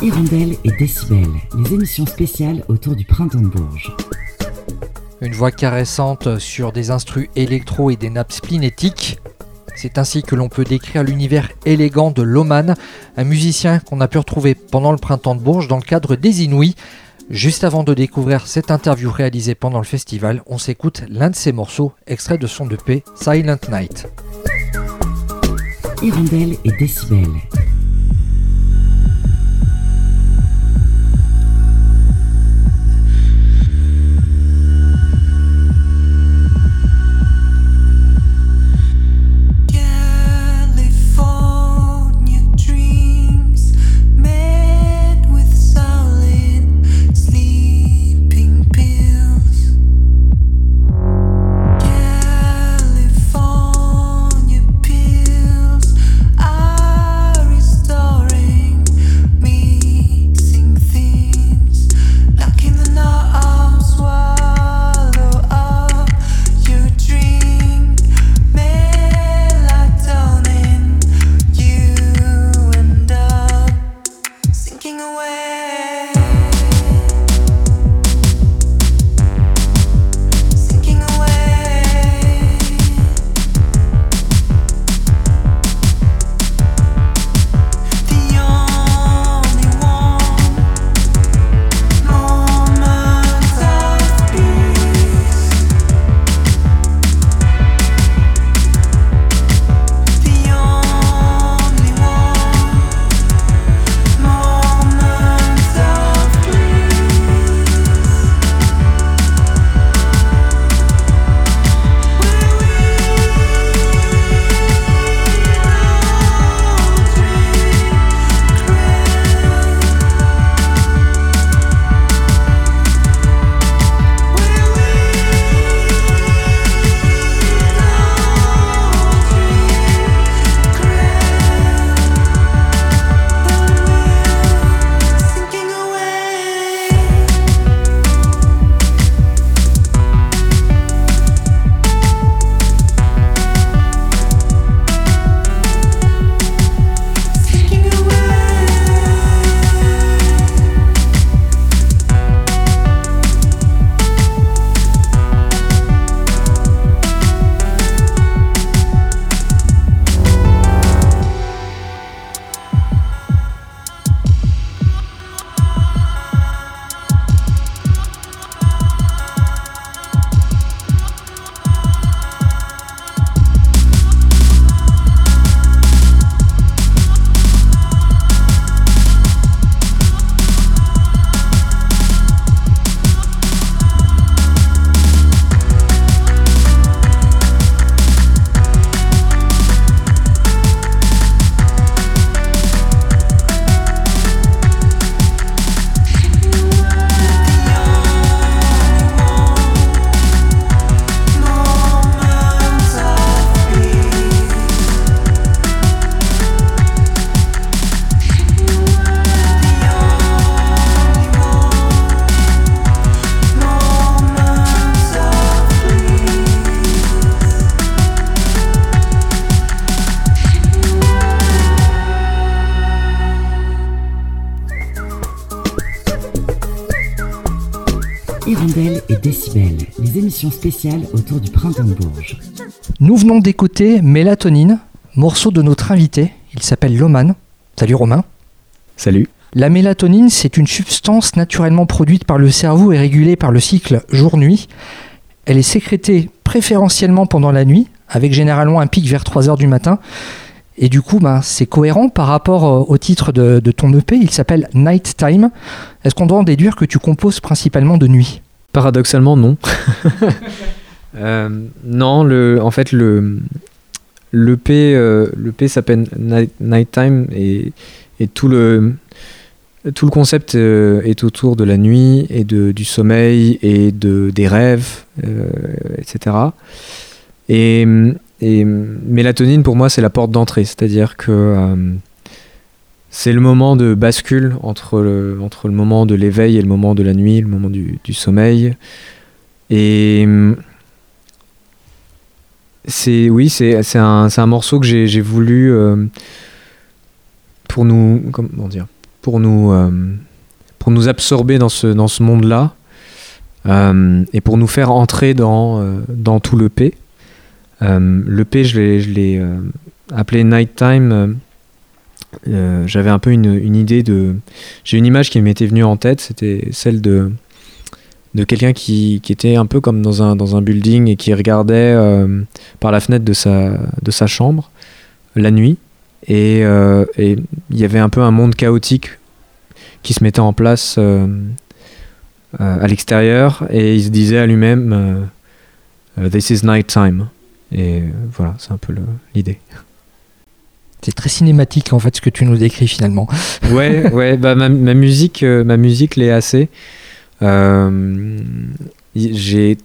Hirondelle et Décibel, les émissions spéciales autour du printemps de Bourges. Une voix caressante sur des instrus électro et des nappes splénétiques. C'est ainsi que l'on peut décrire l'univers élégant de Loman, un musicien qu'on a pu retrouver pendant le printemps de Bourges dans le cadre des Inouïs. Juste avant de découvrir cette interview réalisée pendant le festival, on s'écoute l'un de ses morceaux, extrait de son EP Silent Night. Hirondelle et Décibel, spéciale autour du printemps de Bourges. Nous venons d'écouter Mélatonine, morceau de notre invité. Il s'appelle Loman. Salut Romain. Salut. La mélatonine, c'est une substance naturellement produite par le cerveau et régulée par le cycle jour-nuit. Elle est sécrétée préférentiellement pendant la nuit, avec généralement un pic vers 3 heures du matin. Et du coup, bah, c'est cohérent par rapport euh, au titre de, de ton EP. Il s'appelle Night Time. Est-ce qu'on doit en déduire que tu composes principalement de nuit? Paradoxalement, non. Euh, non, le, en fait, le, le P, euh, le P s'appelle Nighttime et, et tout le, tout le concept euh, est autour de la nuit et de, du sommeil et de, des rêves, etc. Et, et, mélatonine, pour moi, c'est la porte d'entrée, c'est-à-dire que c'est le moment de bascule entre le, entre le moment de l'éveil et le moment de la nuit, le moment du, sommeil. Et c'est oui, c'est un, un, morceau que j'ai voulu euh, pour nous comment dire pour nous, pour nous absorber dans ce, dans ce monde-là et pour nous faire entrer dans, dans tout le P. le P, je l'ai appelé Nighttime. J'avais un peu une, idée de. J'ai une image qui m'était venue en tête, c'était celle de de quelqu'un qui, qui, était un peu comme dans un, dans un building et qui regardait euh, par la fenêtre de sa, de sa chambre la nuit. Euh, et il y avait un peu un monde chaotique qui se mettait en place euh, à l'extérieur et il se disait à lui-même This is night time. Et voilà, c'est un peu l'idée. C'est très cinématique en fait ce que tu nous décris finalement. ouais, ouais, bah ma, ma musique, ma musique l'est assez. Euh, j'ai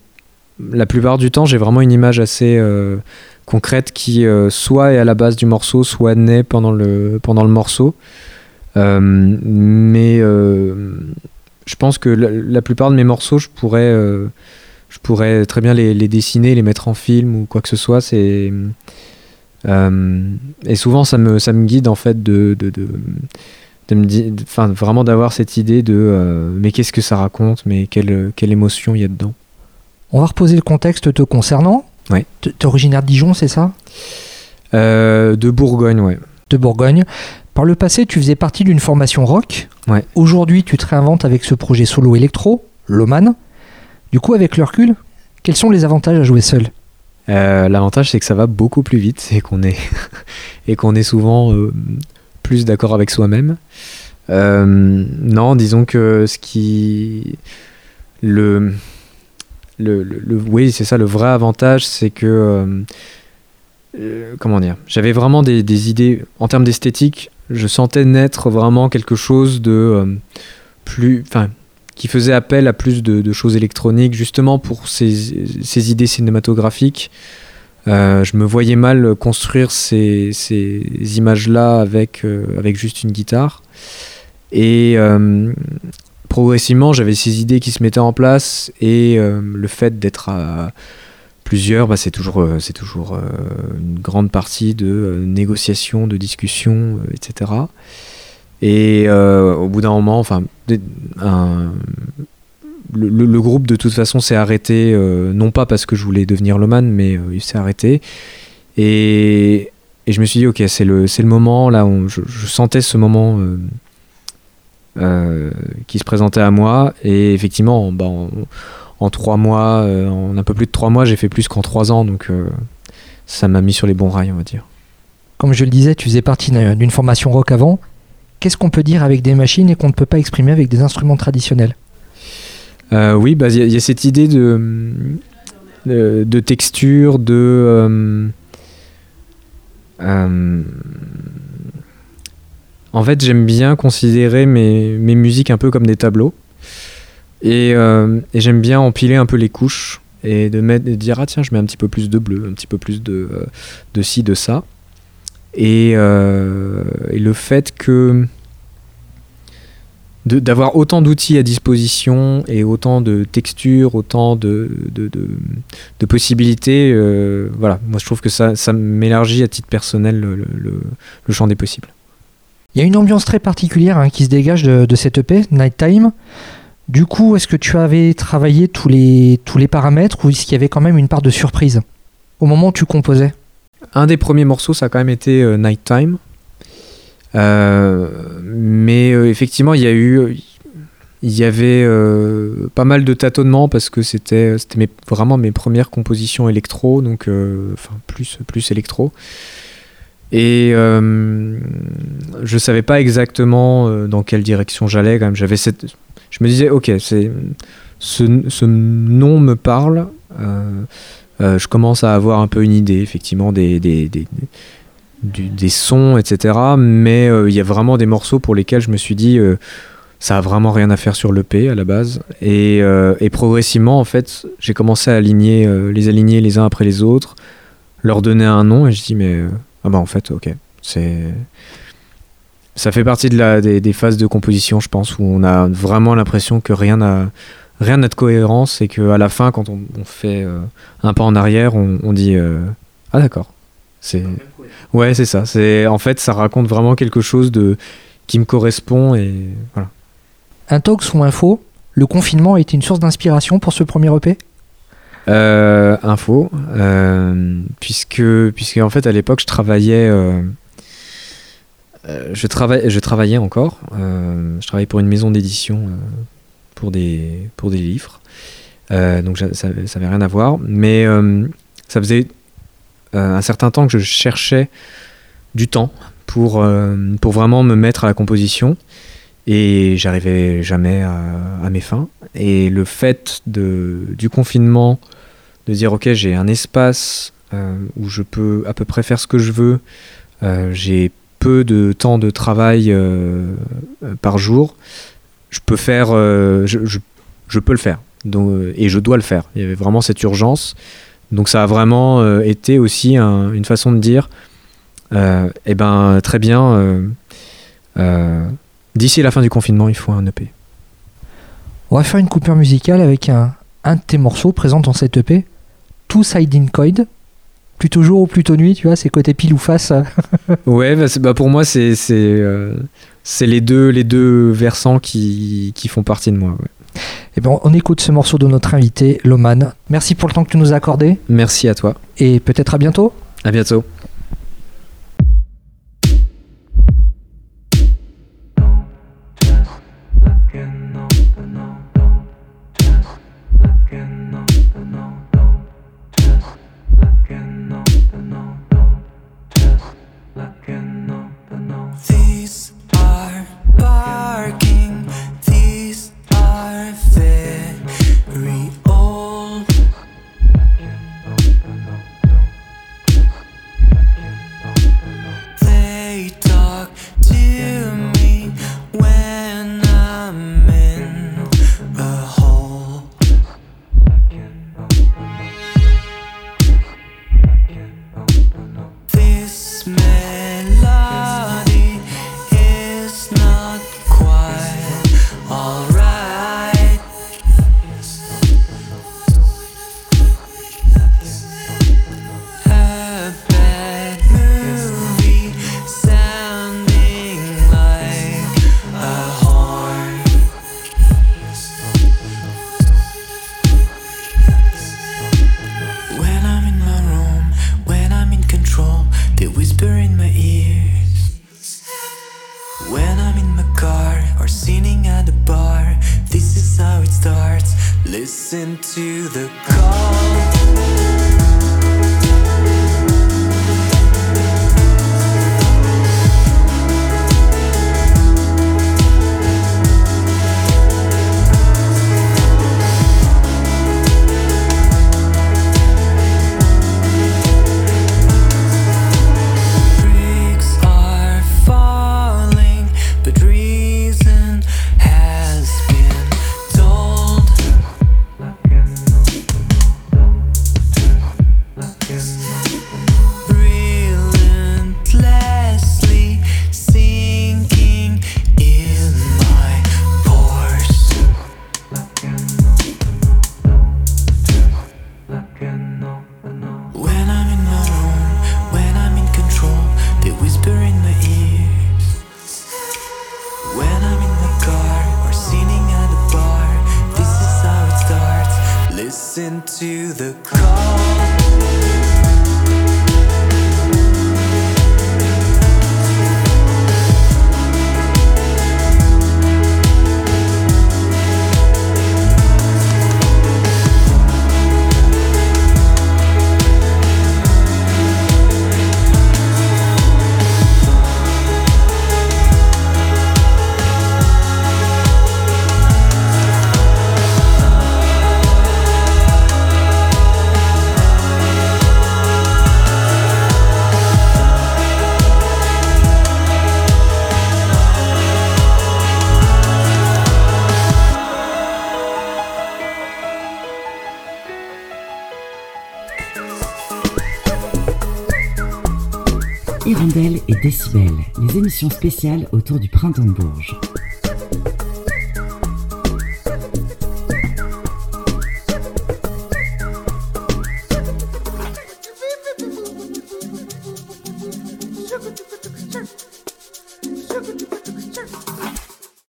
la plupart du temps, j'ai vraiment une image assez euh, concrète qui euh, soit est à la base du morceau, soit naît pendant le, pendant le morceau. mais je pense que la, plupart de mes morceaux, je pourrais, je pourrais très bien les, les, dessiner, les mettre en film ou quoi que ce soit. C'est et souvent ça me, ça me guide en fait de, de, de de me dire, enfin vraiment d'avoir cette idée de euh, mais qu'est-ce que ça raconte, mais quelle, quelle émotion il y a dedans. On va reposer le contexte te concernant. Ouais. es originaire de Dijon, c'est ça? Euh, De Bourgogne, ouais. De Bourgogne. Par le passé, tu faisais partie d'une formation rock. Ouais. Aujourd'hui, tu te réinventes avec ce projet solo électro, Loman. Du coup, avec le recul, quels sont les avantages à jouer seul? Euh, L'avantage, c'est que ça va beaucoup plus vite et qu'on est, souvent plus d'accord avec soi-même. Euh, non, disons que ce qui. Le. Le, oui, c'est ça, le vrai avantage, c'est que. Euh, euh, comment dire J'avais vraiment des, des, idées. En termes d'esthétique, je sentais naître vraiment quelque chose de. plus. Enfin, qui faisait appel à plus de, choses électroniques, justement pour ces, idées cinématographiques. Euh, je me voyais mal construire ces, images-là avec, euh, avec juste une guitare. Et euh, progressivement, j'avais ces idées qui se mettaient en place et le fait d'être à plusieurs, bah, c'est toujours, c'est toujours une grande partie de négociation, de discussion, etc. Et au bout d'un moment, enfin, le, groupe de toute façon s'est arrêté, euh, non pas parce que je voulais devenir le man, mais euh, il s'est arrêté. Et, je me suis dit, ok, c'est le, le moment, là, où je, sentais ce moment euh, qui se présentait à moi. Et effectivement, bah, en, trois mois, en un peu plus de trois mois, j'ai fait plus qu'en trois ans, donc ça m'a mis sur les bons rails, on va dire. Comme je le disais, tu faisais partie d'une formation rock avant. Qu'est-ce qu'on peut dire avec des machines et qu'on ne peut pas exprimer avec des instruments traditionnels euh, oui, bah, il y, a cette idée de, de, texture, de. Euh, euh, en fait, j'aime bien considérer mes, mes, musiques un peu comme des tableaux. Et, j'aime bien empiler un peu les couches et de dire ah tiens je mets un petit peu plus de bleu, un petit peu plus de, de ci, de ça. Et, et le fait que d'avoir autant d'outils à disposition et autant de textures, autant de, possibilités. Euh, voilà, moi je trouve que ça, m'élargit à titre personnel le, champ des possibles. Il y a une ambiance très particulière hein, qui se dégage de, de cette EP, Nighttime. Du coup, est-ce que tu avais travaillé tous les, tous les paramètres ou est-ce qu'il y avait quand même une part de surprise au moment où tu composais? Un des premiers morceaux, ça a quand même été euh, Nighttime. Euh, mais euh, effectivement, il y a eu il y avait euh, pas mal de tâtonnements parce que c'était vraiment mes premières compositions électro donc enfin plus électro et je savais pas exactement dans quelle direction j'allais même cette je me disais ok ce, nom me parle je commence à avoir un peu une idée effectivement des, des, des des sons, etc. Mais euh, il y a vraiment des morceaux pour lesquels je me suis dit, euh, ça a vraiment rien à faire sur l'EP à la base. Euh, et, progressivement, en fait, j'ai commencé à aligner, les aligner les uns après les autres, leur donner un nom, et je dis, mais ah bah en fait, ok, c'est. Ça fait partie de la, des, phases de composition, je pense, où on a vraiment l'impression que rien n'a rien n'a de cohérence et qu'à la fin, quand on, fait un pas en arrière, on, on dit ah d'accord, c'est Ouais, c'est ça. C'est en fait, ça raconte vraiment quelque chose de qui me correspond et voilà. Un tox ou info, le confinement a été une source d'inspiration pour ce premier EP euh, Info, euh, puisque, puisque en fait à l'époque je travaillais, euh, je, travaillais je travaillais encore, je travaillais pour une maison d'édition pour, des, pour des livres, donc ça n'avait rien à voir, mais ça faisait un certain temps que je cherchais du temps pour, pour vraiment me mettre à la composition. Et j'arrivais jamais à, mes fins. Et le fait de, du confinement, de dire ok j'ai un espace euh, où je peux à peu près faire ce que je veux, euh, j'ai peu de temps de travail euh, par jour, je peux faire, je, je, peux le faire. Donc, et je dois le faire. Il y avait vraiment cette urgence. Donc ça a vraiment été aussi une façon de dire, eh ben très bien D'ici la fin du confinement, il faut un EP. On va faire une coupure musicale avec un, de tes morceaux présents dans cet EP, Two Siding Coid. Plutôt jour ou plutôt nuit, tu vois, c'est côté pile ou face. ouais, bah, bah pour moi, c'est euh, c'est les, deux, les deux versants qui, qui font partie de moi. Ouais. Et eh ben, on écoute ce morceau de notre invité, Loman. Merci pour le temps que tu nous as accordé. Merci à toi. Et peut-être à bientôt. À bientôt. yeah listen to the call. Les émissions spéciales autour du printemps de Bourges.